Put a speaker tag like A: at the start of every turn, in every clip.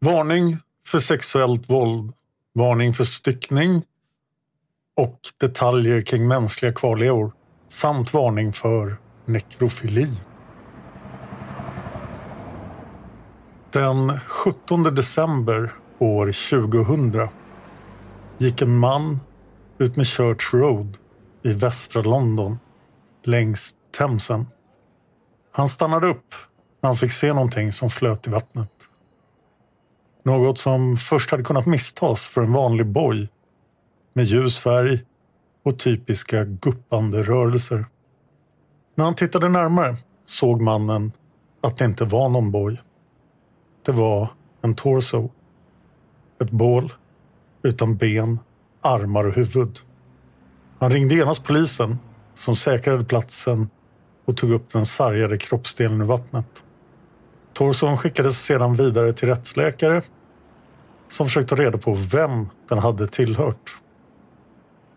A: Varning för sexuellt våld, varning för styckning och detaljer kring mänskliga kvarlevor samt varning för nekrofili. Den 17 december år 2000 gick en man ut med Church Road i västra London längs Themsen. Han stannade upp när han fick se någonting som flöt i vattnet. Något som först hade kunnat misstas för en vanlig boj med ljus färg och typiska guppande rörelser. När han tittade närmare såg mannen att det inte var någon boj. Det var en torso. Ett bål utan ben, armar och huvud. Han ringde genast polisen som säkrade platsen och tog upp den sargade kroppsdelen ur vattnet. Torson skickades sedan vidare till rättsläkare som försökte ta reda på vem den hade tillhört.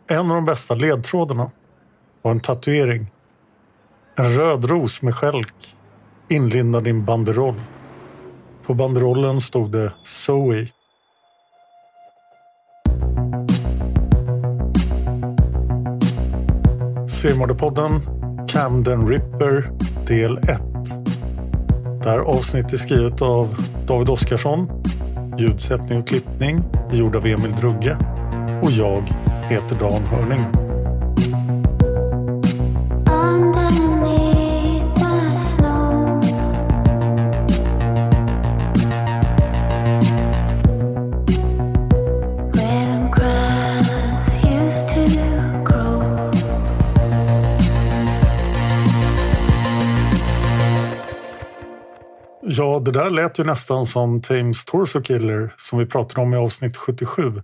A: En av de bästa ledtrådarna var en tatuering. En röd ros med skälk inlindad i en banderoll. På banderollen stod det Zoe. Seriemördarpodden Camden Ripper del 1. Det här avsnittet är skrivet av David Oskarsson. Ljudsättning och klippning är gjord av Emil Drugge. Och jag heter Dan Hörning. Det där lät ju nästan som Thames Torso Killer som vi pratade om i avsnitt 77.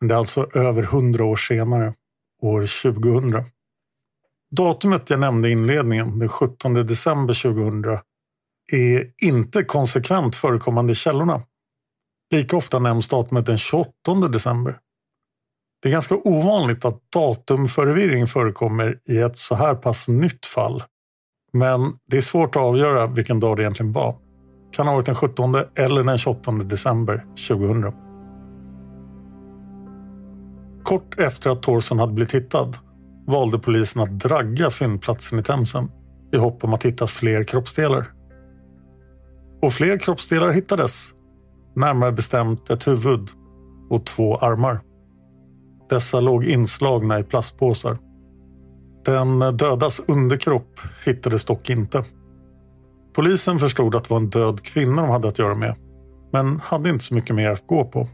A: Men det är alltså över 100 år senare, år 2000. Datumet jag nämnde i inledningen, den 17 december 2000, är inte konsekvent förekommande i källorna. Lika ofta nämns datumet den 28 december. Det är ganska ovanligt att datumförvirring förekommer i ett så här pass nytt fall. Men det är svårt att avgöra vilken dag det egentligen var. Kan ha varit den 17 eller den 28 december 2000. Kort efter att Torson hade blivit hittad valde polisen att dragga fyndplatsen i Themsen i hopp om att hitta fler kroppsdelar. Och fler kroppsdelar hittades. Närmare bestämt ett huvud och två armar. Dessa låg inslagna i plastpåsar. Den dödas underkropp hittades dock inte. Polisen förstod att det var en död kvinna de hade att göra med, men hade inte så mycket mer att gå på.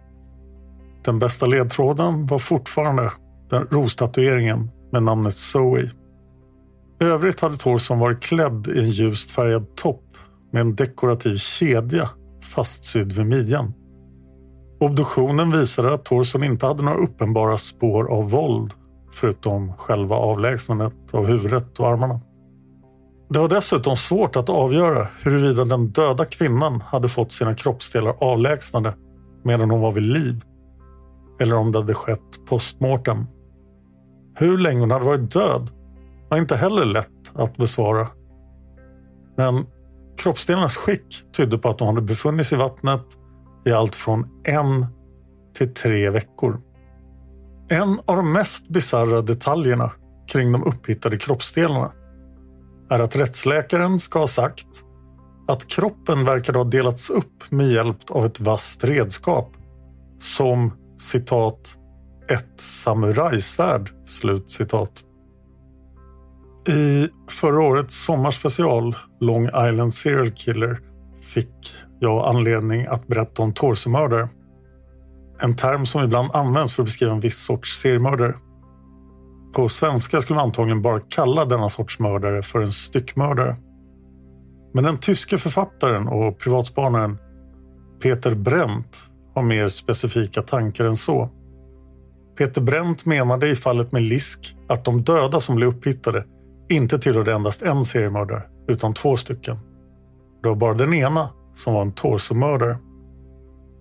A: Den bästa ledtråden var fortfarande den rostatueringen med namnet Zoe. I övrigt hade Thorson varit klädd i en ljust färgad topp med en dekorativ kedja fastsydd vid midjan. Obduktionen visade att Thorson inte hade några uppenbara spår av våld förutom själva avlägsnandet av huvudet och armarna. Det var dessutom svårt att avgöra huruvida den döda kvinnan hade fått sina kroppsdelar avlägsnade medan hon var vid liv eller om det hade skett postmortem. Hur länge hon hade varit död var inte heller lätt att besvara. Men kroppsdelarnas skick tydde på att hon hade befunnit sig i vattnet i allt från en till tre veckor. En av de mest bisarra detaljerna kring de upphittade kroppsdelarna är att rättsläkaren ska ha sagt att kroppen verkar ha delats upp med hjälp av ett vasst redskap som citat ett samurajsvärd. Slut citat. I förra årets sommarspecial Long Island Serial Killer fick jag anledning att berätta om torsomördare. En term som ibland används för att beskriva en viss sorts seriemördare. På svenska skulle man antagligen bara kalla denna sorts mördare för en styckmördare. Men den tyske författaren och privatspanaren Peter Brent har mer specifika tankar än så. Peter Brent menade i fallet med Lisk att de döda som blev upphittade inte tillhörde endast en seriemördare utan två stycken. Det var bara den ena som var en torsomördare.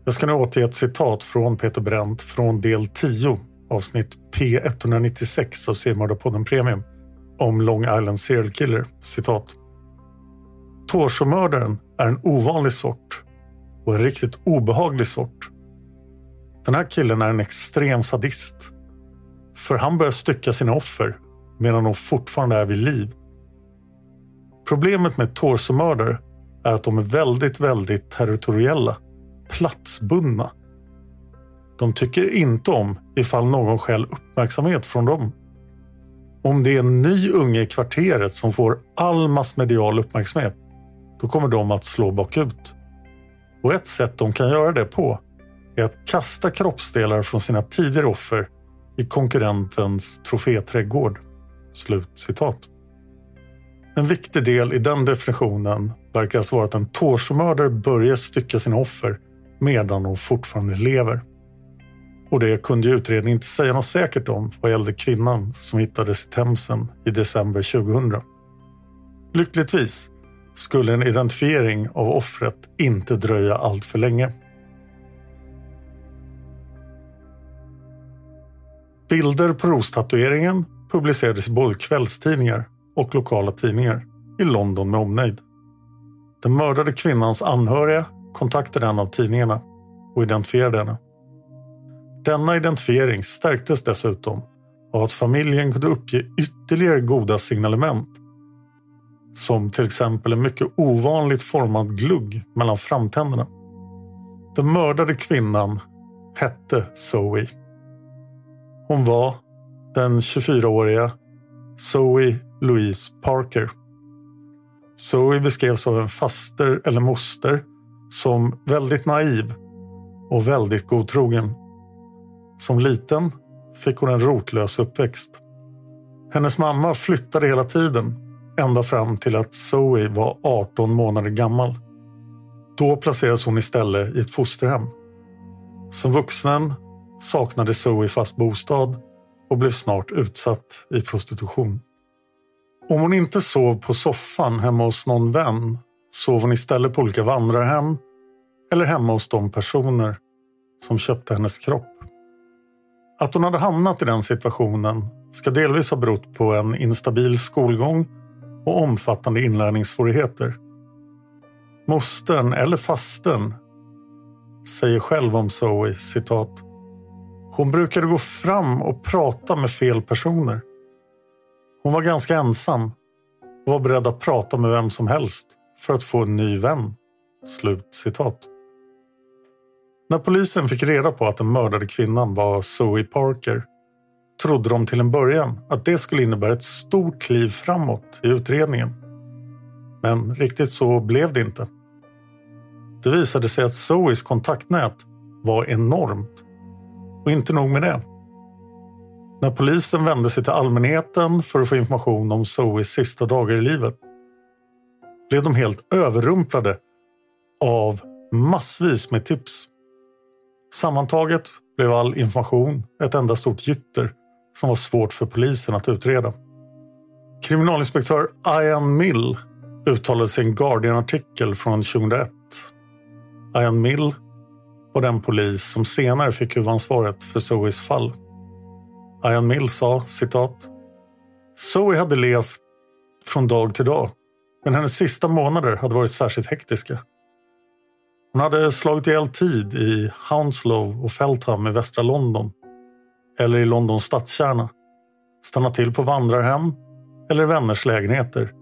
A: Jag ska nu återge ett citat från Peter Brent från del 10 avsnitt P196 av Seriemördarpodden Premium om Long Island Serial Killer. Citat. Torsomördaren är en ovanlig sort och en riktigt obehaglig sort. Den här killen är en extrem sadist. För han börjar stycka sina offer medan de fortfarande är vid liv. Problemet med torsomördare är att de är väldigt, väldigt territoriella. Platsbundna. De tycker inte om ifall någon skäl uppmärksamhet från dem. Om det är en ny unge i kvarteret som får all massmedial uppmärksamhet, då kommer de att slå bakut. Och ett sätt de kan göra det på är att kasta kroppsdelar från sina tidigare offer i konkurrentens troféträdgård. Slut citat. En viktig del i den definitionen verkar alltså vara att en torsomördare börjar stycka sina offer medan hon fortfarande lever. Och det kunde ju utredningen inte säga något säkert om vad gällde kvinnan som hittades i Themsen i december 2000. Lyckligtvis skulle en identifiering av offret inte dröja allt för länge. Bilder på rostatueringen publicerades i både kvällstidningar och lokala tidningar i London med omnejd. Den mördade kvinnans anhöriga kontaktade en av tidningarna och identifierade henne. Denna identifiering stärktes dessutom av att familjen kunde uppge ytterligare goda signalement. Som till exempel en mycket ovanligt formad glugg mellan framtänderna. Den mördade kvinnan hette Zoe. Hon var den 24-åriga Zoe Louise Parker. Zoe beskrevs av en faster eller moster som väldigt naiv och väldigt godtrogen. Som liten fick hon en rotlös uppväxt. Hennes mamma flyttade hela tiden ända fram till att Zoe var 18 månader gammal. Då placerades hon istället i ett fosterhem. Som vuxen saknade Zoe fast bostad och blev snart utsatt i prostitution. Om hon inte sov på soffan hemma hos någon vän sov hon istället på olika vandrarhem eller hemma hos de personer som köpte hennes kropp. Att hon hade hamnat i den situationen ska delvis ha berott på en instabil skolgång och omfattande inlärningssvårigheter. Mostern, eller fasten, säger själv om Zoe, citat. Hon brukade gå fram och prata med fel personer. Hon var ganska ensam och var beredd att prata med vem som helst för att få en ny vän. Slut citat. När polisen fick reda på att den mördade kvinnan var Zoe Parker trodde de till en början att det skulle innebära ett stort kliv framåt i utredningen. Men riktigt så blev det inte. Det visade sig att Zoes kontaktnät var enormt. Och inte nog med det. När polisen vände sig till allmänheten för att få information om Zoes sista dagar i livet blev de helt överrumplade av massvis med tips. Sammantaget blev all information ett enda stort gytter som var svårt för polisen att utreda. Kriminalinspektör Ian Mill uttalade sig i en Guardian-artikel från 2001. Ian Mill var den polis som senare fick huvudansvaret för Zoes fall. Ian Mill sa citat. Zoe hade levt från dag till dag, men hennes sista månader hade varit särskilt hektiska. Hon hade slagit ihjäl tid i Hounslow och Feltham i västra London eller i Londons stadskärna. Stannat till på vandrarhem eller vänners lägenheter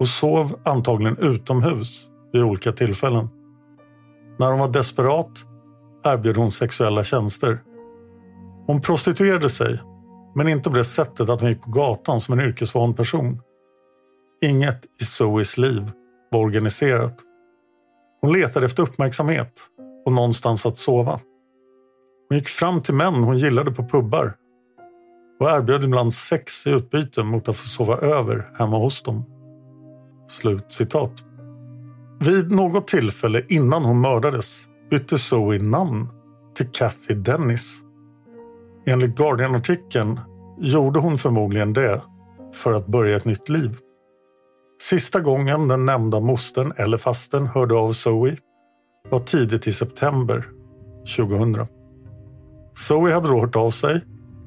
A: och sov antagligen utomhus vid olika tillfällen. När hon var desperat erbjöd hon sexuella tjänster. Hon prostituerade sig, men inte på det sättet att hon gick på gatan som en yrkesvan person. Inget i Zoes liv var organiserat. Hon letade efter uppmärksamhet och någonstans att sova. Hon gick fram till män hon gillade på pubbar och erbjöd ibland sex i utbyte mot att få sova över hemma hos dem. Slut citat. Vid något tillfälle innan hon mördades bytte Zoe namn till Kathy Dennis. Enligt Guardian-artikeln gjorde hon förmodligen det för att börja ett nytt liv. Sista gången den nämnda mostern eller fasten hörde av Zoe var tidigt i september 2000. Zoe hade då hört av sig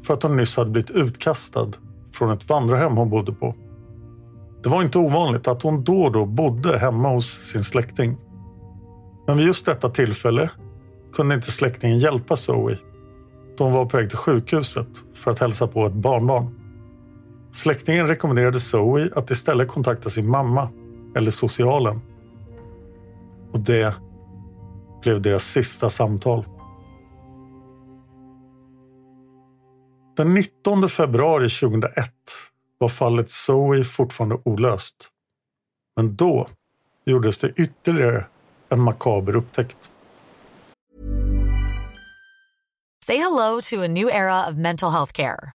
A: för att hon nyss hade blivit utkastad från ett vandrarhem hon bodde på. Det var inte ovanligt att hon då och då bodde hemma hos sin släkting. Men vid just detta tillfälle kunde inte släktingen hjälpa Zoe. då hon var på väg till sjukhuset för att hälsa på ett barnbarn. Släktingen rekommenderade Zoe att istället kontakta sin mamma eller socialen. Och det blev deras sista samtal. Den 19 februari 2001 var fallet Zoe fortfarande olöst. Men då gjordes det ytterligare en makaber upptäckt.
B: Say hello to a new era of mental health care.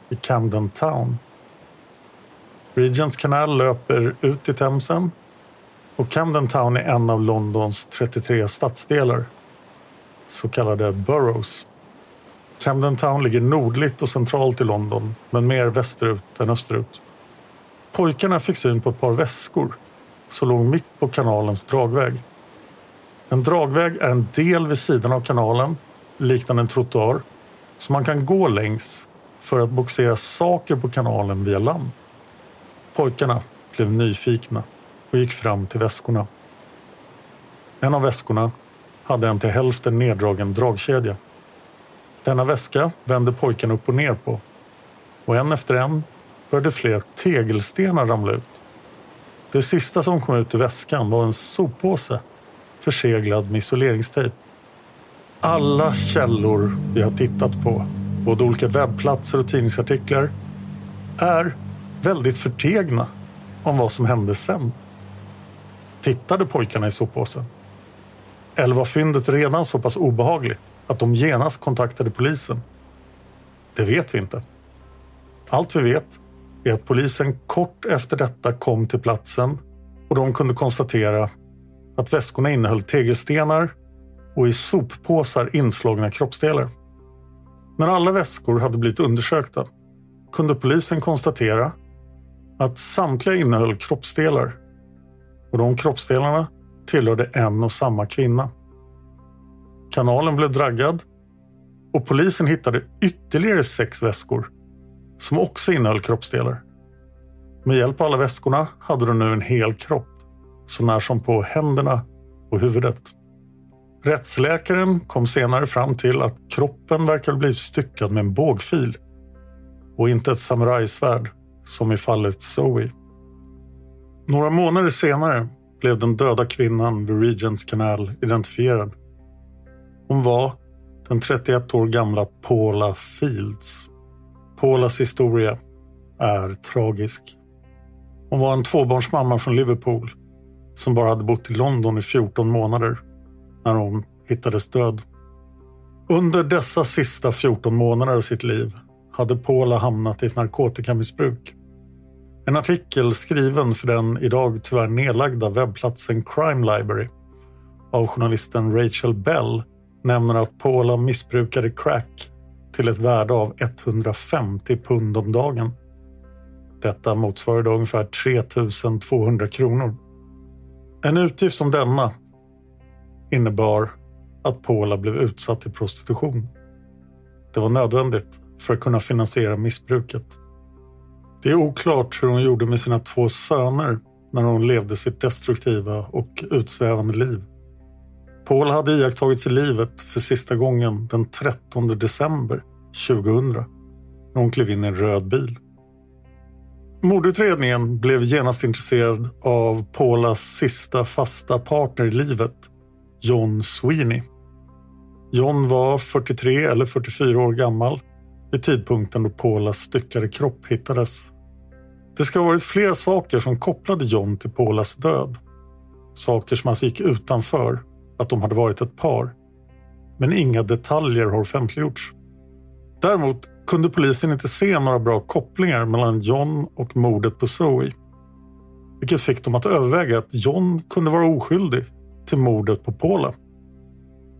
A: i Camden Town. Regents kanal löper ut i Themsen och Camden Town är en av Londons 33 stadsdelar, så kallade boroughs. Camden Town ligger nordligt och centralt i London, men mer västerut än österut. Pojkarna fick syn på ett par väskor som låg mitt på kanalens dragväg. En dragväg är en del vid sidan av kanalen, liknande en trottoar, som man kan gå längs för att boxera saker på kanalen via land. Pojkarna blev nyfikna och gick fram till väskorna. En av väskorna hade en till hälften neddragen dragkedja. Denna väska vände pojkarna upp och ner på och en efter en började fler tegelstenar ramla ut. Det sista som kom ut ur väskan var en soppåse förseglad med isoleringstejp. Alla källor vi har tittat på, både olika webbplatser och tidningsartiklar, är väldigt förtegna om vad som hände sen. Tittade pojkarna i soppåsen? Eller var fyndet redan så pass obehagligt att de genast kontaktade polisen? Det vet vi inte. Allt vi vet är att polisen kort efter detta kom till platsen och de kunde konstatera att väskorna innehöll tegelstenar och i soppåsar inslagna kroppsdelar. När alla väskor hade blivit undersökta kunde polisen konstatera att samtliga innehöll kroppsdelar och de kroppsdelarna tillhörde en och samma kvinna. Kanalen blev draggad och polisen hittade ytterligare sex väskor som också innehöll kroppsdelar. Med hjälp av alla väskorna hade de nu en hel kropp, så när som på händerna och huvudet. Rättsläkaren kom senare fram till att kroppen verkade bli styckad med en bågfil och inte ett samurajsvärd som i fallet Zoe. Några månader senare blev den döda kvinnan vid Regents kanal identifierad. Hon var den 31 år gamla Paula Fields. Paulas historia är tragisk. Hon var en tvåbarnsmamma från Liverpool som bara hade bott i London i 14 månader när hon hittades död. Under dessa sista 14 månader av sitt liv hade Paula hamnat i ett narkotikamissbruk. En artikel skriven för den idag tyvärr nedlagda webbplatsen Crime Library av journalisten Rachel Bell nämner att Paula missbrukade crack till ett värde av 150 pund om dagen. Detta motsvarade ungefär 3200 kronor. En utgift som denna innebar att Paula blev utsatt till prostitution. Det var nödvändigt för att kunna finansiera missbruket. Det är oklart hur hon gjorde med sina två söner när hon levde sitt destruktiva och utsvävande liv. Paul hade iakttagits i livet för sista gången den 13 december 2000 när hon klev in i en röd bil. Mordutredningen blev genast intresserad av Paulas sista fasta partner i livet, John Sweeney. John var 43 eller 44 år gammal vid tidpunkten då Paulas styckade kropp hittades. Det ska ha varit flera saker som kopplade John till Paulas död. Saker som alltså gick utanför att de hade varit ett par. Men inga detaljer har offentliggjorts. Däremot kunde polisen inte se några bra kopplingar mellan John och mordet på Zoe. Vilket fick dem att överväga att John kunde vara oskyldig till mordet på Paula.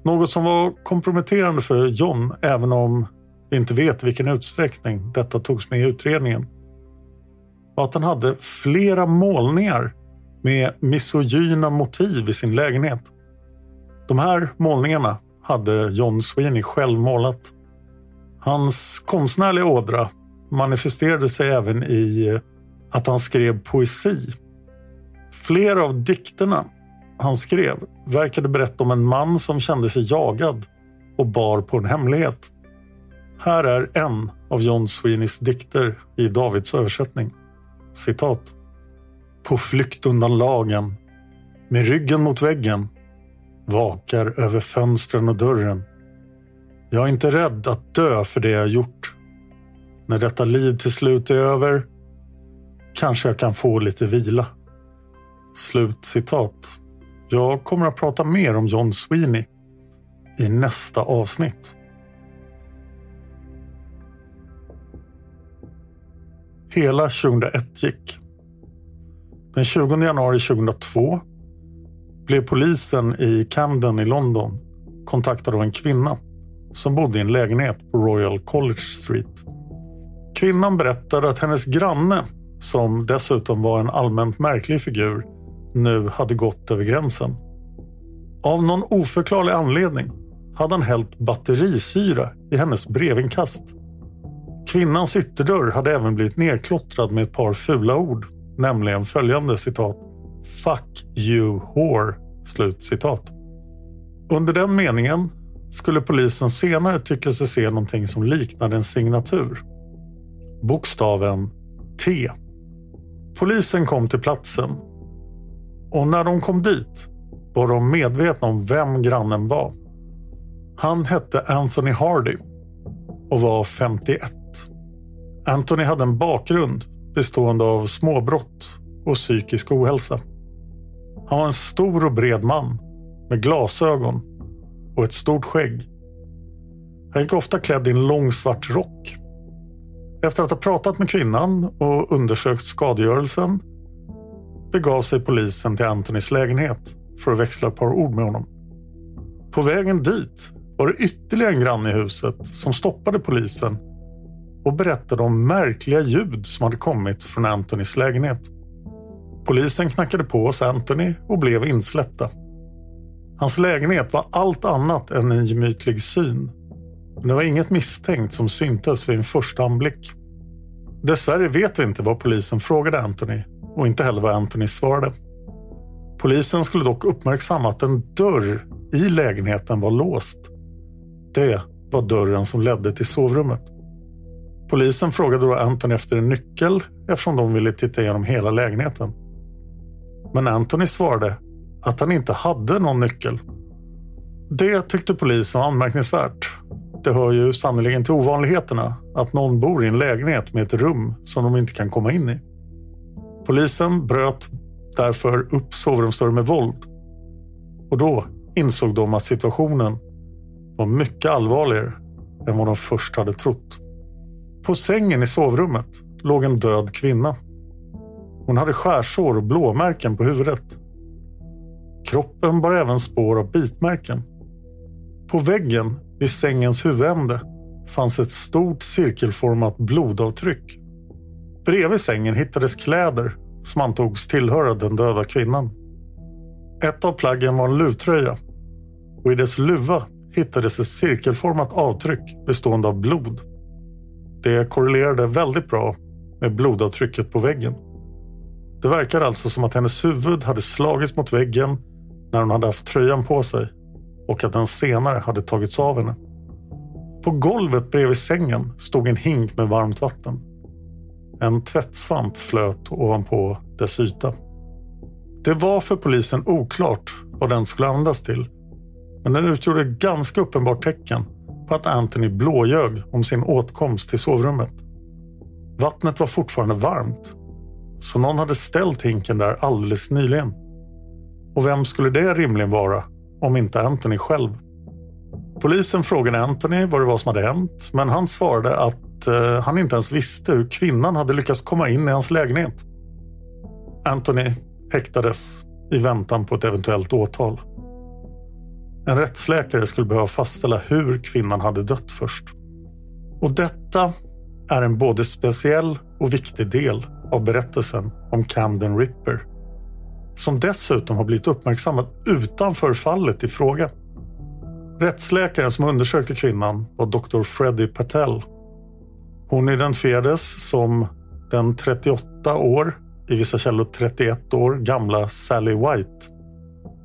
A: Något som var komprometterande för John, även om vi inte vet i vilken utsträckning detta togs med i utredningen, var att han hade flera målningar med misogyna motiv i sin lägenhet. De här målningarna hade John Sweeney själv målat. Hans konstnärliga ådra manifesterade sig även i att han skrev poesi. Flera av dikterna han skrev verkade berätta om en man som kände sig jagad och bar på en hemlighet. Här är en av John Sweeneys dikter i Davids översättning. Citat. På flykt undan lagen, med ryggen mot väggen, vakar över fönstren och dörren. Jag är inte rädd att dö för det jag gjort. När detta liv till slut är över kanske jag kan få lite vila. Slut citat. Jag kommer att prata mer om John Sweeney i nästa avsnitt. Hela 2001 gick. Den 20 januari 2002 blev polisen i Camden i London kontaktad av en kvinna som bodde i en lägenhet på Royal College Street. Kvinnan berättade att hennes granne, som dessutom var en allmänt märklig figur, nu hade gått över gränsen. Av någon oförklarlig anledning hade han hällt batterisyra i hennes brevinkast. Kvinnans ytterdörr hade även blivit nerklottrad med ett par fula ord, nämligen följande citat. Fuck you whore. Slut citat. Under den meningen skulle polisen senare tycka sig se någonting som liknade en signatur. Bokstaven T. Polisen kom till platsen och när de kom dit var de medvetna om vem grannen var. Han hette Anthony Hardy och var 51. Anthony hade en bakgrund bestående av småbrott och psykisk ohälsa. Han var en stor och bred man med glasögon och ett stort skägg. Han gick ofta klädd i en lång svart rock. Efter att ha pratat med kvinnan och undersökt skadegörelsen begav sig polisen till Antonys lägenhet för att växla ett par ord med honom. På vägen dit var det ytterligare en granne i huset som stoppade polisen och berättade om märkliga ljud som hade kommit från Antonys lägenhet. Polisen knackade på hos Anthony och blev insläppta. Hans lägenhet var allt annat än en gemytlig syn. Men det var inget misstänkt som syntes vid en första anblick. Dessvärre vet vi inte vad polisen frågade Anthony och inte heller vad Anthony svarade. Polisen skulle dock uppmärksamma att en dörr i lägenheten var låst. Det var dörren som ledde till sovrummet. Polisen frågade då Anthony efter en nyckel eftersom de ville titta igenom hela lägenheten. Men Anthony svarade att han inte hade någon nyckel. Det tyckte polisen var anmärkningsvärt. Det hör ju sannerligen till ovanligheterna att någon bor i en lägenhet med ett rum som de inte kan komma in i. Polisen bröt därför upp sovrumsdörren med våld. Och då insåg de att situationen var mycket allvarligare än vad de först hade trott. På sängen i sovrummet låg en död kvinna. Hon hade skärsår och blåmärken på huvudet. Kroppen bar även spår av bitmärken. På väggen vid sängens huvudände fanns ett stort cirkelformat blodavtryck. Bredvid sängen hittades kläder som antogs tillhöra den döda kvinnan. Ett av plaggen var en luvtröja och i dess luva hittades ett cirkelformat avtryck bestående av blod. Det korrelerade väldigt bra med blodavtrycket på väggen. Det verkar alltså som att hennes huvud hade slagits mot väggen när hon hade haft tröjan på sig och att den senare hade tagits av henne. På golvet bredvid sängen stod en hink med varmt vatten. En tvättsvamp flöt ovanpå dess yta. Det var för polisen oklart vad den skulle användas till. Men den utgjorde ett ganska uppenbart tecken på att Anthony blåljög om sin åtkomst till sovrummet. Vattnet var fortfarande varmt, så någon hade ställt hinken där alldeles nyligen. Och vem skulle det rimligen vara om inte Anthony själv? Polisen frågade Anthony vad det var som hade hänt, men han svarade att att eh, han inte ens visste hur kvinnan hade lyckats komma in i hans lägenhet. Anthony häktades i väntan på ett eventuellt åtal. En rättsläkare skulle behöva fastställa hur kvinnan hade dött först. Och detta är en både speciell och viktig del av berättelsen om Camden Ripper. Som dessutom har blivit uppmärksammad utanför fallet i fråga. Rättsläkaren som undersökte kvinnan var Dr. Freddie Patel. Hon identifierades som den 38 år, i vissa källor 31 år, gamla Sally White.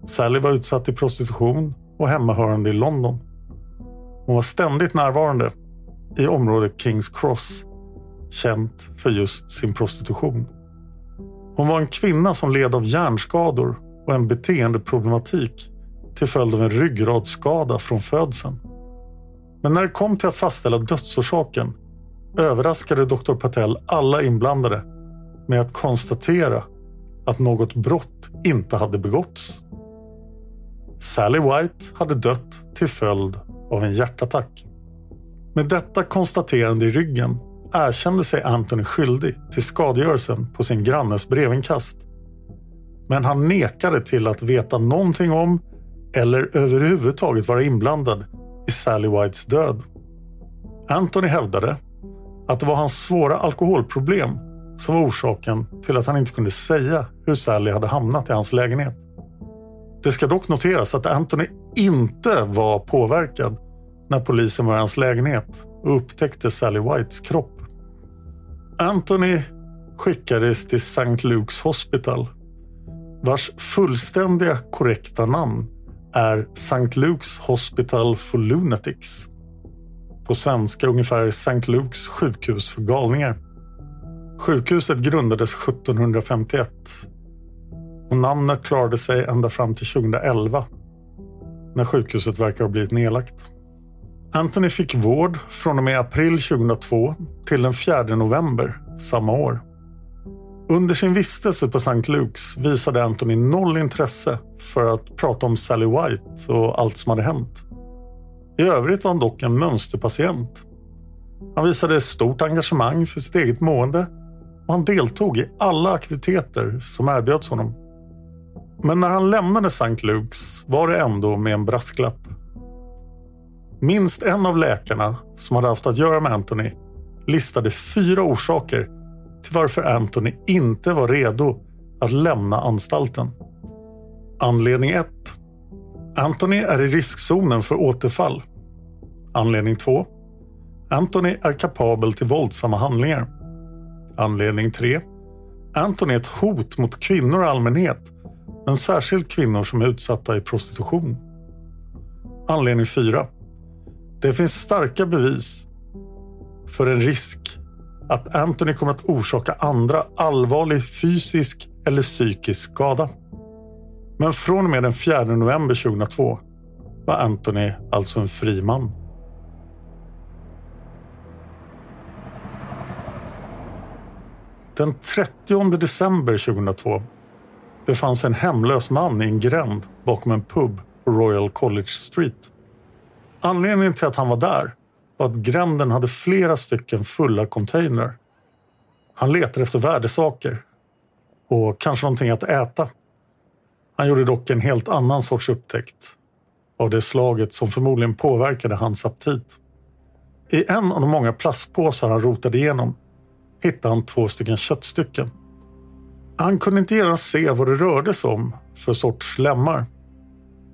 A: Sally var utsatt i prostitution och hemmahörande i London. Hon var ständigt närvarande i området Kings Cross, känt för just sin prostitution. Hon var en kvinna som led av hjärnskador och en beteendeproblematik till följd av en ryggradsskada från födseln. Men när det kom till att fastställa dödsorsaken överraskade doktor Patel alla inblandade med att konstatera att något brott inte hade begåtts. Sally White hade dött till följd av en hjärtattack. Med detta konstaterande i ryggen erkände sig Anthony skyldig till skadegörelsen på sin grannes brevinkast. Men han nekade till att veta någonting om eller överhuvudtaget vara inblandad i Sally Whites död. Anthony hävdade att det var hans svåra alkoholproblem som var orsaken till att han inte kunde säga hur Sally hade hamnat i hans lägenhet. Det ska dock noteras att Anthony inte var påverkad när polisen var i hans lägenhet och upptäckte Sally Whites kropp. Anthony skickades till St. Luke's Hospital vars fullständiga korrekta namn är St. Luke's Hospital for Lunatics. På svenska ungefär St. Luke's sjukhus för galningar. Sjukhuset grundades 1751 och namnet klarade sig ända fram till 2011 när sjukhuset verkar ha blivit nedlagt. Anthony fick vård från och med april 2002 till den 4 november samma år. Under sin vistelse på St. Luke's visade Anthony noll intresse för att prata om Sally White och allt som hade hänt. I övrigt var han dock en mönsterpatient. Han visade stort engagemang för sitt eget mående och han deltog i alla aktiviteter som erbjöds honom. Men när han lämnade St. Luke's var det ändå med en brasklapp. Minst en av läkarna som hade haft att göra med Anthony listade fyra orsaker till varför Anthony inte var redo att lämna anstalten. Anledning 1. Anthony är i riskzonen för återfall. Anledning 2. Anthony är kapabel till våldsamma handlingar. Anledning 3. Anthony är ett hot mot kvinnor i allmänhet men särskilt kvinnor som är utsatta i prostitution. Anledning 4. Det finns starka bevis för en risk att Anthony kommer att orsaka andra allvarlig fysisk eller psykisk skada. Men från och med den 4 november 2002 var Anthony alltså en fri man. Den 30 december 2002 befann sig en hemlös man i en gränd bakom en pub på Royal College Street. Anledningen till att han var där var att gränden hade flera stycken fulla containrar. Han letade efter värdesaker och kanske någonting att äta. Han gjorde dock en helt annan sorts upptäckt av det slaget som förmodligen påverkade hans aptit. I en av de många plastpåsar han rotade igenom hittade han två stycken köttstycken han kunde inte genast se vad det rörde sig om för sorts lemmar.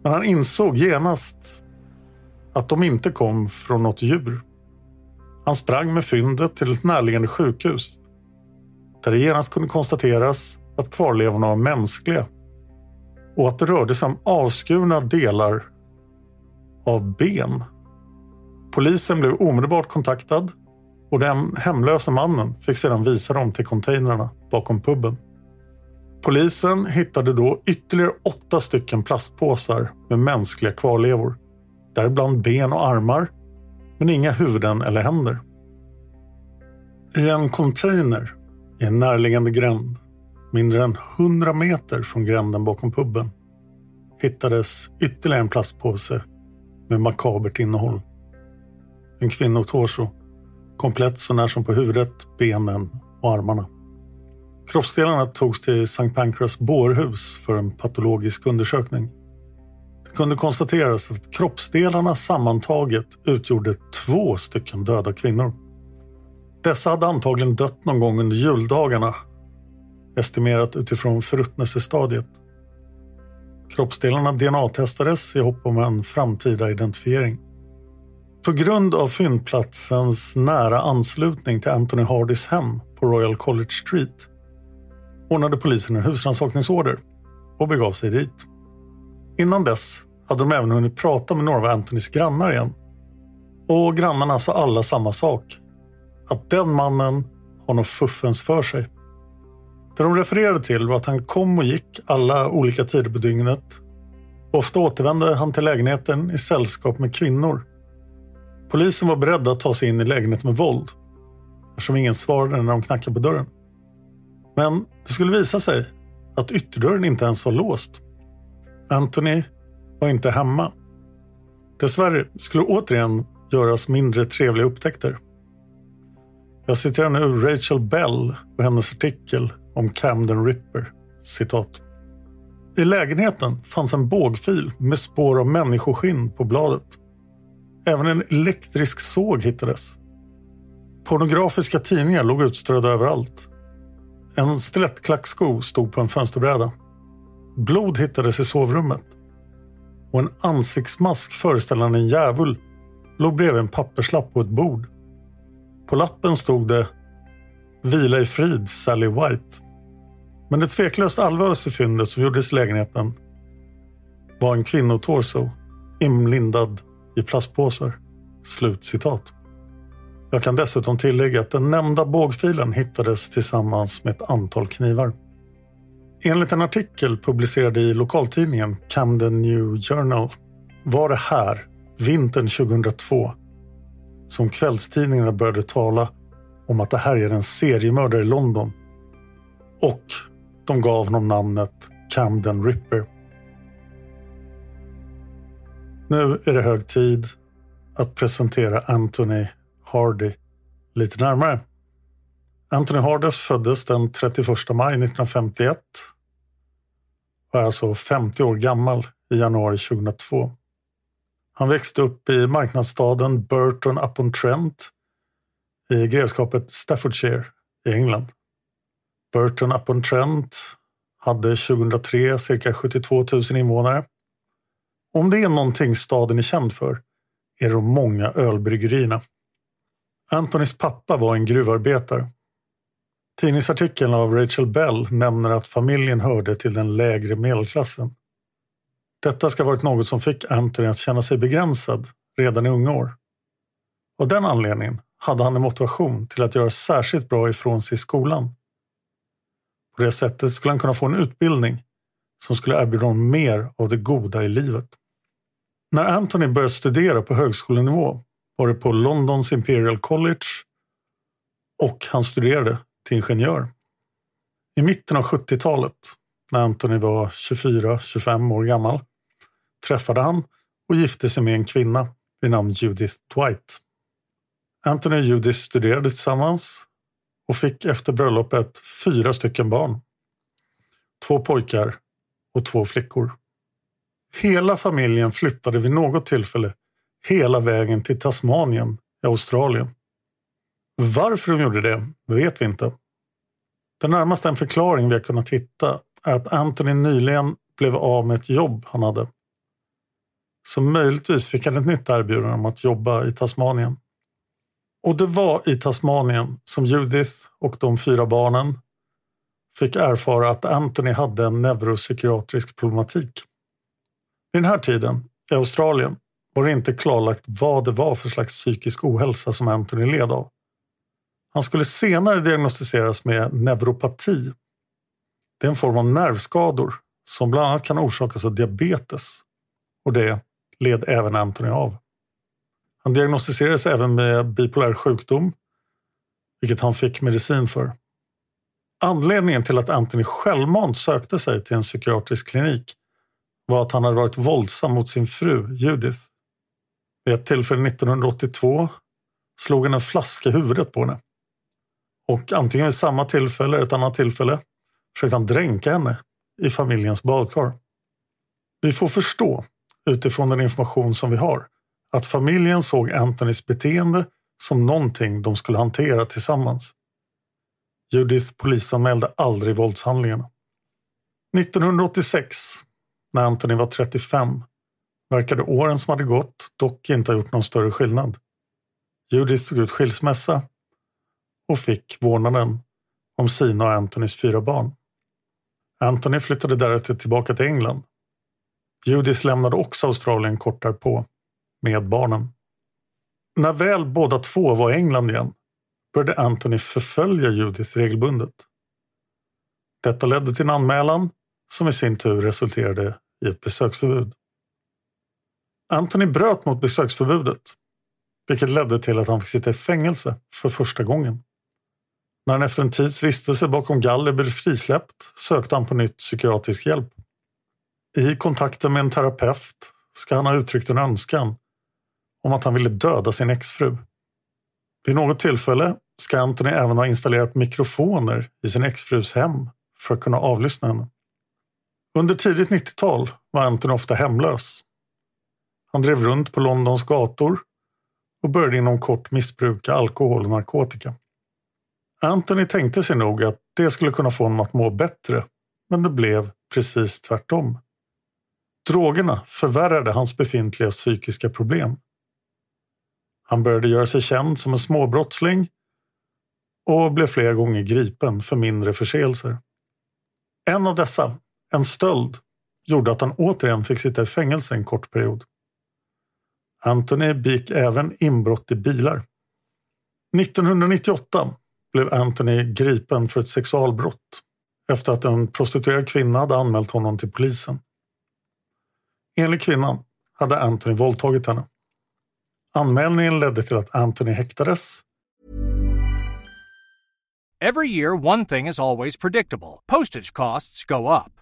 A: Men han insåg genast att de inte kom från något djur. Han sprang med fyndet till ett närliggande sjukhus där det genast kunde konstateras att kvarlevorna var mänskliga och att det rörde sig om avskurna delar av ben. Polisen blev omedelbart kontaktad och den hemlösa mannen fick sedan visa dem till containrarna bakom puben. Polisen hittade då ytterligare åtta stycken plastpåsar med mänskliga kvarlevor. Däribland ben och armar, men inga huvuden eller händer. I en container i en närliggande gränd, mindre än 100 meter från gränden bakom puben, hittades ytterligare en plastpåse med makabert innehåll. En kvinnotorso, komplett så när som på huvudet, benen och armarna. Kroppsdelarna togs till St. Pancras bårhus för en patologisk undersökning. Det kunde konstateras att kroppsdelarna sammantaget utgjorde två stycken döda kvinnor. Dessa hade antagligen dött någon gång under juldagarna, estimerat utifrån förruttnelsestadiet. Kroppsdelarna DNA-testades i hopp om en framtida identifiering. På grund av fyndplatsens nära anslutning till Anthony Hardys hem på Royal College Street ordnade polisen en husrannsakningsorder och begav sig dit. Innan dess hade de även hunnit prata med några av Anthonys grannar igen. Och grannarna sa alla samma sak. Att den mannen har något fuffens för sig. Det de refererade till var att han kom och gick alla olika tider på dygnet. Ofta återvände han till lägenheten i sällskap med kvinnor. Polisen var beredda att ta sig in i lägenheten med våld eftersom ingen svarade när de knackade på dörren. Men det skulle visa sig att ytterdörren inte ens var låst. Anthony var inte hemma. Dessvärre skulle återigen göras mindre trevliga upptäckter. Jag citerar nu Rachel Bell och hennes artikel om Camden Ripper. Citat. I lägenheten fanns en bågfil med spår av människoskinn på bladet. Även en elektrisk såg hittades. Pornografiska tidningar låg utströdda överallt. En stilettklacksko stod på en fönsterbräda. Blod hittades i sovrummet. Och en ansiktsmask föreställande en djävul låg bredvid en papperslapp på ett bord. På lappen stod det Vila i frid Sally White. Men det tveklöst allvarligaste fyndet som gjordes i lägenheten var en kvinnotorso inlindad i plastpåsar. Slutcitat. Jag kan dessutom tillägga att den nämnda bågfilen hittades tillsammans med ett antal knivar. Enligt en artikel publicerad i lokaltidningen Camden New Journal var det här, vintern 2002, som kvällstidningarna började tala om att det här är en seriemördare i London. Och de gav honom namnet Camden Ripper. Nu är det hög tid att presentera Anthony Hardy lite närmare. Anthony Hardy föddes den 31 maj 1951 och är alltså 50 år gammal i januari 2002. Han växte upp i marknadsstaden Burton upon Trent i grevskapet Staffordshire i England. Burton upon Trent hade 2003 cirka 72 000 invånare. Om det är någonting staden är känd för är det de många ölbryggerierna. Antonys pappa var en gruvarbetare. Tidningsartikeln av Rachel Bell nämner att familjen hörde till den lägre medelklassen. Detta ska ha varit något som fick Anthony att känna sig begränsad redan i unga år. Av den anledningen hade han en motivation till att göra särskilt bra ifrån sig i skolan. På det sättet skulle han kunna få en utbildning som skulle erbjuda honom mer av det goda i livet. När Anthony började studera på högskolenivå var det på Londons Imperial College och han studerade till ingenjör. I mitten av 70-talet, när Anthony var 24-25 år gammal, träffade han och gifte sig med en kvinna vid namn Judith Dwight. Anthony och Judith studerade tillsammans och fick efter bröllopet fyra stycken barn. Två pojkar och två flickor. Hela familjen flyttade vid något tillfälle hela vägen till Tasmanien i Australien. Varför de gjorde det vet vi inte. Den närmaste en förklaring vi har kunnat hitta är att Anthony nyligen blev av med ett jobb han hade. Så möjligtvis fick han ett nytt erbjudande om att jobba i Tasmanien. Och det var i Tasmanien som Judith och de fyra barnen fick erfara att Anthony hade en neuropsykiatrisk problematik. Vid den här tiden, i Australien, var det inte klarlagt vad det var för slags psykisk ohälsa som Anthony led av. Han skulle senare diagnostiseras med neuropati. Det är en form av nervskador som bland annat kan orsakas av diabetes. Och det led även Anthony av. Han diagnostiserades även med bipolär sjukdom, vilket han fick medicin för. Anledningen till att Anthony självmant sökte sig till en psykiatrisk klinik var att han hade varit våldsam mot sin fru Judith. Vid ett tillfälle 1982 slog han en flaska i huvudet på henne. Och antingen vid samma tillfälle eller ett annat tillfälle försökte han dränka henne i familjens badkar. Vi får förstå, utifrån den information som vi har, att familjen såg Anthonys beteende som någonting de skulle hantera tillsammans. Judith polisanmälde aldrig våldshandlingarna. 1986, när Anthony var 35, verkade åren som hade gått dock inte ha gjort någon större skillnad. Judith tog ut skilsmässa och fick vårdnaden om sina och Anthonys fyra barn. Anthony flyttade därefter tillbaka till England. Judith lämnade också Australien kort därpå, med barnen. När väl båda två var i England igen började Anthony förfölja Judith regelbundet. Detta ledde till en anmälan som i sin tur resulterade i ett besöksförbud. Anthony bröt mot besöksförbudet, vilket ledde till att han fick sitta i fängelse för första gången. När han efter en tids vistelse bakom galler blev frisläppt sökte han på nytt psykiatrisk hjälp. I kontakten med en terapeut ska han ha uttryckt en önskan om att han ville döda sin exfru. Vid något tillfälle ska Anthony även ha installerat mikrofoner i sin exfrus hem för att kunna avlyssna henne. Under tidigt 90-tal var Anthony ofta hemlös. Han drev runt på Londons gator och började inom kort missbruka alkohol och narkotika. Anthony tänkte sig nog att det skulle kunna få honom att må bättre, men det blev precis tvärtom. Drogerna förvärrade hans befintliga psykiska problem. Han började göra sig känd som en småbrottsling och blev flera gånger gripen för mindre förseelser. En av dessa, en stöld, gjorde att han återigen fick sitta i fängelse en kort period. Anthony begick även inbrott i bilar. 1998 blev Anthony gripen för ett sexualbrott efter att en prostituerad kvinna hade anmält honom till polisen. Enligt kvinnan hade Anthony våldtagit henne. Anmälningen ledde till att Anthony häktades.
C: Every year, one thing is always predictable postage costs go up.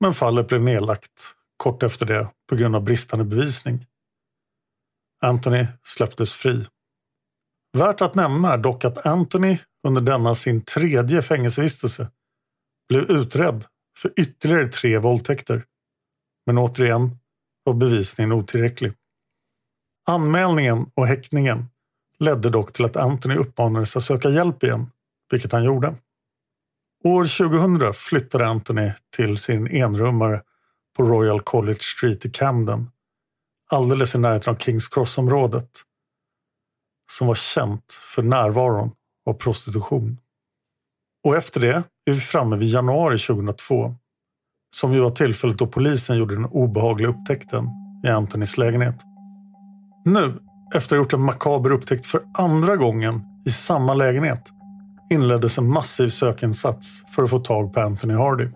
A: Men fallet blev nedlagt kort efter det på grund av bristande bevisning. Anthony släpptes fri. Värt att nämna är dock att Anthony under denna sin tredje fängelsevistelse blev utredd för ytterligare tre våldtäkter. Men återigen var bevisningen otillräcklig. Anmälningen och häktningen ledde dock till att Anthony uppmanades att söka hjälp igen, vilket han gjorde. År 2000 flyttade Anthony till sin enrummare på Royal College Street i Camden. Alldeles i närheten av Kings Cross-området. Som var känt för närvaron av prostitution. Och efter det är vi framme vid januari 2002. Som ju var tillfället då polisen gjorde den obehagliga upptäckten i Anthonys lägenhet. Nu, efter att ha gjort en makaber upptäckt för andra gången i samma lägenhet, inleddes en massiv sökinsats för att få tag på Anthony Hardy.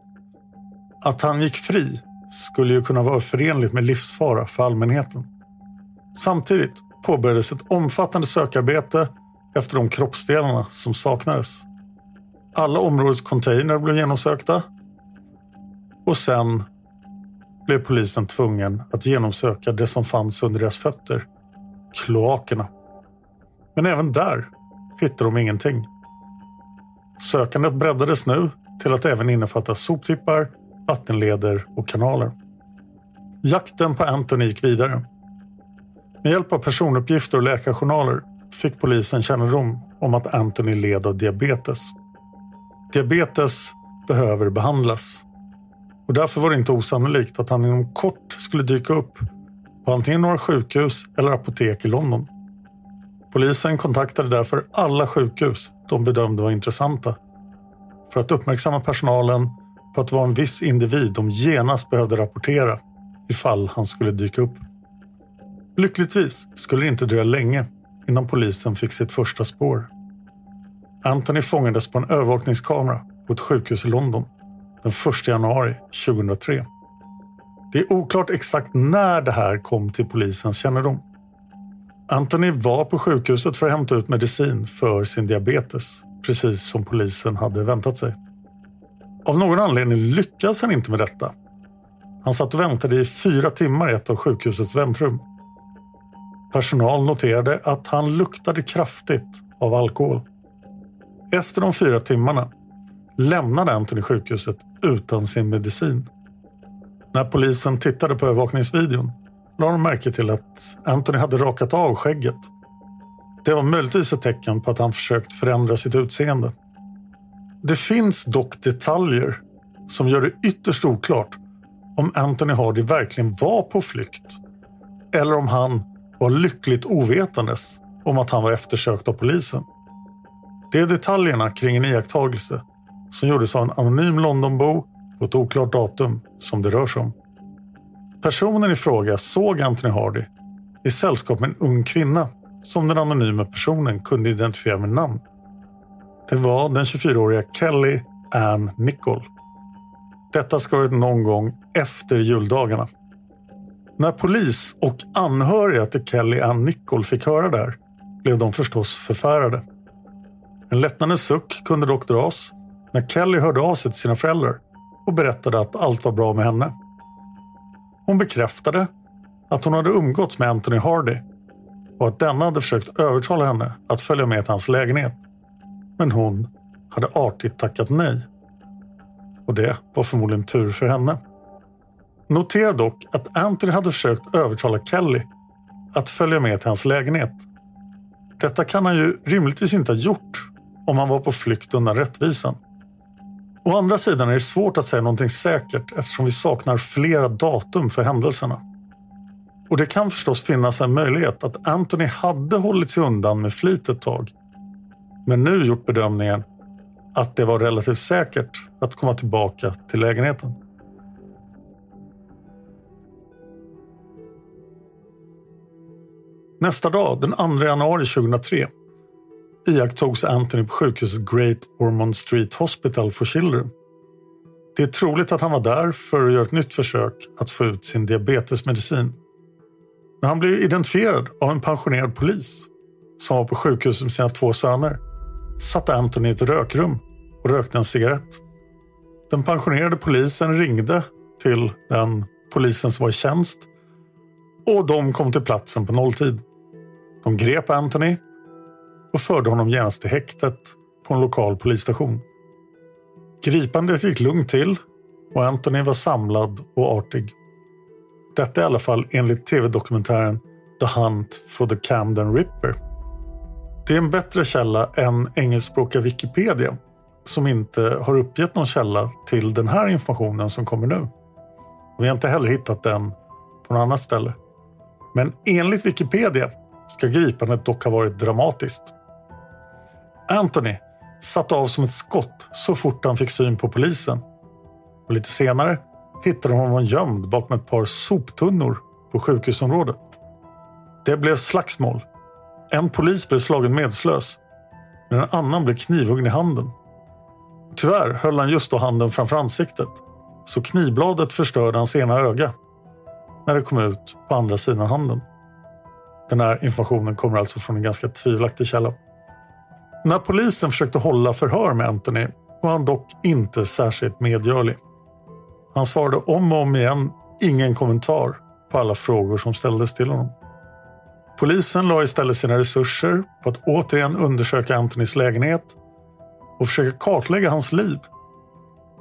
A: Att han gick fri skulle ju kunna vara förenligt med livsfara för allmänheten. Samtidigt påbörjades ett omfattande sökarbete efter de kroppsdelarna som saknades. Alla områdets container blev genomsökta och sen blev polisen tvungen att genomsöka det som fanns under deras fötter, kloakerna. Men även där hittade de ingenting. Sökandet breddades nu till att även innefatta soptippar, vattenleder och kanaler. Jakten på Anthony gick vidare. Med hjälp av personuppgifter och läkarjournaler fick polisen kännedom om att Anthony led av diabetes. Diabetes behöver behandlas. Och därför var det inte osannolikt att han inom kort skulle dyka upp på antingen några sjukhus eller apotek i London. Polisen kontaktade därför alla sjukhus de bedömde var intressanta för att uppmärksamma personalen på att det var en viss individ de genast behövde rapportera ifall han skulle dyka upp. Lyckligtvis skulle det inte dröja länge innan polisen fick sitt första spår. Anthony fångades på en övervakningskamera på ett sjukhus i London den 1 januari 2003. Det är oklart exakt när det här kom till polisens kännedom. Anthony var på sjukhuset för att hämta ut medicin för sin diabetes, precis som polisen hade väntat sig. Av någon anledning lyckades han inte med detta. Han satt och väntade i fyra timmar i ett av sjukhusets väntrum. Personal noterade att han luktade kraftigt av alkohol. Efter de fyra timmarna lämnade Anthony sjukhuset utan sin medicin. När polisen tittade på övervakningsvideon lade de märke till att Anthony hade rakat av skägget. Det var möjligtvis ett tecken på att han försökt förändra sitt utseende. Det finns dock detaljer som gör det ytterst oklart om Anthony Hardy verkligen var på flykt eller om han var lyckligt ovetandes om att han var eftersökt av polisen. Det är detaljerna kring en iakttagelse som gjordes av en anonym Londonbo på ett oklart datum som det rör sig om. Personen i fråga såg Anthony Hardy i sällskap med en ung kvinna som den anonyma personen kunde identifiera med namn. Det var den 24-åriga Kelly Ann Nicol. Detta ska ha varit någon gång efter juldagarna. När polis och anhöriga till Kelly Ann Nicol fick höra det här blev de förstås förfärade. En lättnadens suck kunde dock dras när Kelly hörde av sig till sina föräldrar och berättade att allt var bra med henne. Hon bekräftade att hon hade umgåtts med Anthony Hardy och att denna hade försökt övertala henne att följa med till hans lägenhet. Men hon hade artigt tackat nej. Och det var förmodligen tur för henne. Notera dock att Anthony hade försökt övertala Kelly att följa med till hans lägenhet. Detta kan han ju rimligtvis inte ha gjort om han var på flykt undan rättvisan. Å andra sidan är det svårt att säga någonting säkert eftersom vi saknar flera datum för händelserna. Och det kan förstås finnas en möjlighet att Anthony hade hållit sig undan med flit ett tag. Men nu gjort bedömningen att det var relativt säkert att komma tillbaka till lägenheten. Nästa dag, den 2 januari 2003, iakttogs Anthony på sjukhuset Great Ormond Street Hospital for Children. Det är troligt att han var där för att göra ett nytt försök att få ut sin diabetesmedicin. När han blev identifierad av en pensionerad polis som var på sjukhuset med sina två söner satt Anthony i ett rökrum och rökte en cigarett. Den pensionerade polisen ringde till den polisen som var i tjänst och de kom till platsen på nolltid. De grep Anthony och förde honom genast till häktet på en lokal polisstation. Gripandet gick lugnt till och Anthony var samlad och artig. Detta i alla fall enligt tv-dokumentären The Hunt for the Camden Ripper. Det är en bättre källa än engelskspråkiga Wikipedia som inte har uppgett någon källa till den här informationen som kommer nu. Vi har inte heller hittat den på något annat ställe. Men enligt Wikipedia ska gripandet dock ha varit dramatiskt. Anthony satte av som ett skott så fort han fick syn på polisen. Och lite senare hittade de honom gömd bakom ett par soptunnor på sjukhusområdet. Det blev slagsmål. En polis blev slagen medslös, men en annan blev knivhuggen i handen. Tyvärr höll han just då handen framför ansiktet, så knivbladet förstörde hans ena öga när det kom ut på andra sidan handen. Den här informationen kommer alltså från en ganska tvivelaktig källa. När polisen försökte hålla förhör med Anthony var han dock inte särskilt medgörlig. Han svarade om och om igen ingen kommentar på alla frågor som ställdes till honom. Polisen la istället sina resurser på att återigen undersöka Anthonys lägenhet och försöka kartlägga hans liv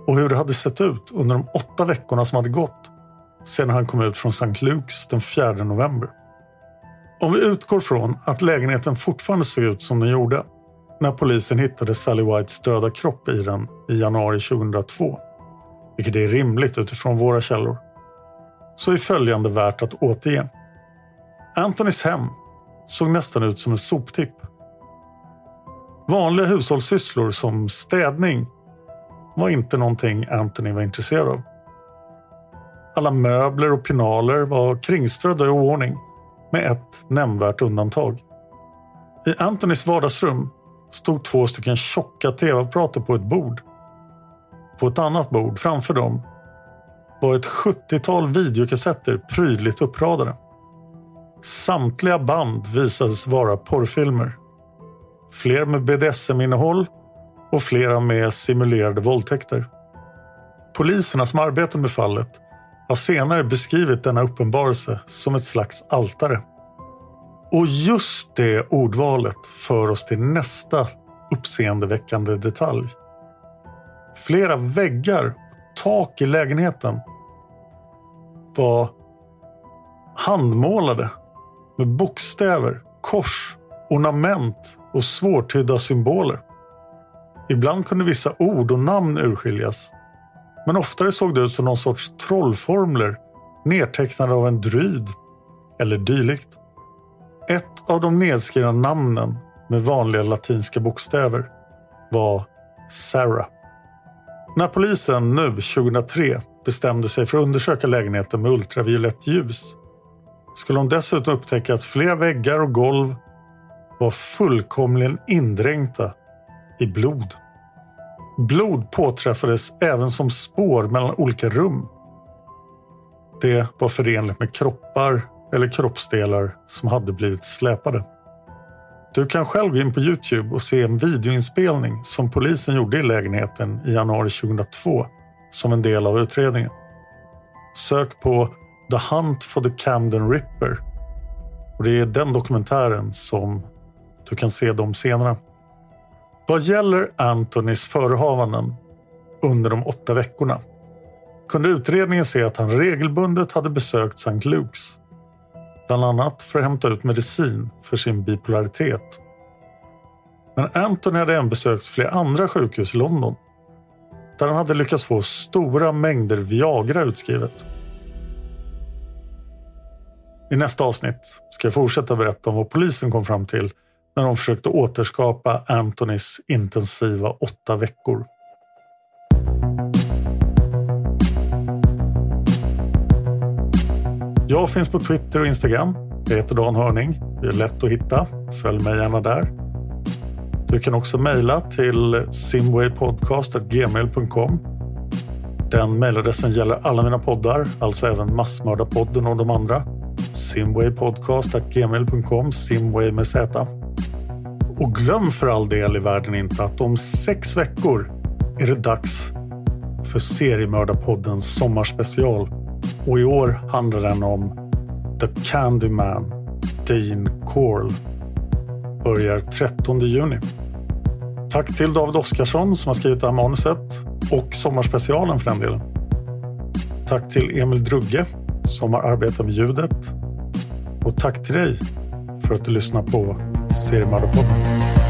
A: och hur det hade sett ut under de åtta veckorna som hade gått sedan han kom ut från St. Luke's den 4 november. Om vi utgår från att lägenheten fortfarande såg ut som den gjorde när polisen hittade Sally Whites döda kropp i den i januari 2002, vilket är rimligt utifrån våra källor, så är följande värt att återge. Antonys hem såg nästan ut som en soptipp. Vanliga hushållssysslor som städning var inte någonting Anthony var intresserad av. Alla möbler och pinaler var kringströdda i oordning med ett nämnvärt undantag. I Anthonys vardagsrum stod två stycken tjocka tv-apparater på ett bord. På ett annat bord framför dem var ett 70-tal videokassetter prydligt uppradade. Samtliga band visades vara porrfilmer. Fler med BDSM-innehåll och flera med simulerade våldtäkter. Poliserna som arbetar med fallet har senare beskrivit denna uppenbarelse som ett slags altare. Och just det ordvalet för oss till nästa uppseendeväckande detalj. Flera väggar och tak i lägenheten var handmålade med bokstäver, kors, ornament och svårtydda symboler. Ibland kunde vissa ord och namn urskiljas. Men oftare såg det ut som någon sorts trollformler nedtecknade av en druid eller dylikt. Ett av de nedskrivna namnen med vanliga latinska bokstäver var Sarah. När polisen nu 2003 bestämde sig för att undersöka lägenheten med ultraviolett ljus skulle de dessutom upptäcka att flera väggar och golv var fullkomligen indränkta i blod. Blod påträffades även som spår mellan olika rum. Det var förenligt med kroppar eller kroppsdelar som hade blivit släpade. Du kan själv gå in på Youtube och se en videoinspelning som polisen gjorde i lägenheten i januari 2002 som en del av utredningen. Sök på The Hunt for the Camden Ripper och det är den dokumentären som du kan se de scenerna. Vad gäller Antonys förehavanden under de åtta veckorna kunde utredningen se att han regelbundet hade besökt St. Luke's. Bland annat för att hämta ut medicin för sin bipolaritet. Men Anthony hade även besökt flera andra sjukhus i London där han hade lyckats få stora mängder Viagra utskrivet. I nästa avsnitt ska jag fortsätta berätta om vad polisen kom fram till när de försökte återskapa Antonys intensiva åtta veckor. Jag finns på Twitter och Instagram. Jag heter Dan Hörning. Det är lätt att hitta. Följ mig gärna där. Du kan också mejla till simwaypodcast.gmail.com. Den mejladressen gäller alla mina poddar, alltså även Massmördarpodden och de andra. simwaypodcast.gmail.com, simway med Z. Och glöm för all del i världen inte att om sex veckor är det dags för Seriemördarpoddens sommarspecial. Och i år handlar den om The Candyman, Dean Corll. Börjar 13 juni. Tack till David Oskarsson som har skrivit det här manuset och sommarspecialen för den delen. Tack till Emil Drugge som har arbetat med ljudet. Och tack till dig för att du lyssnar på Seriemördarpodden.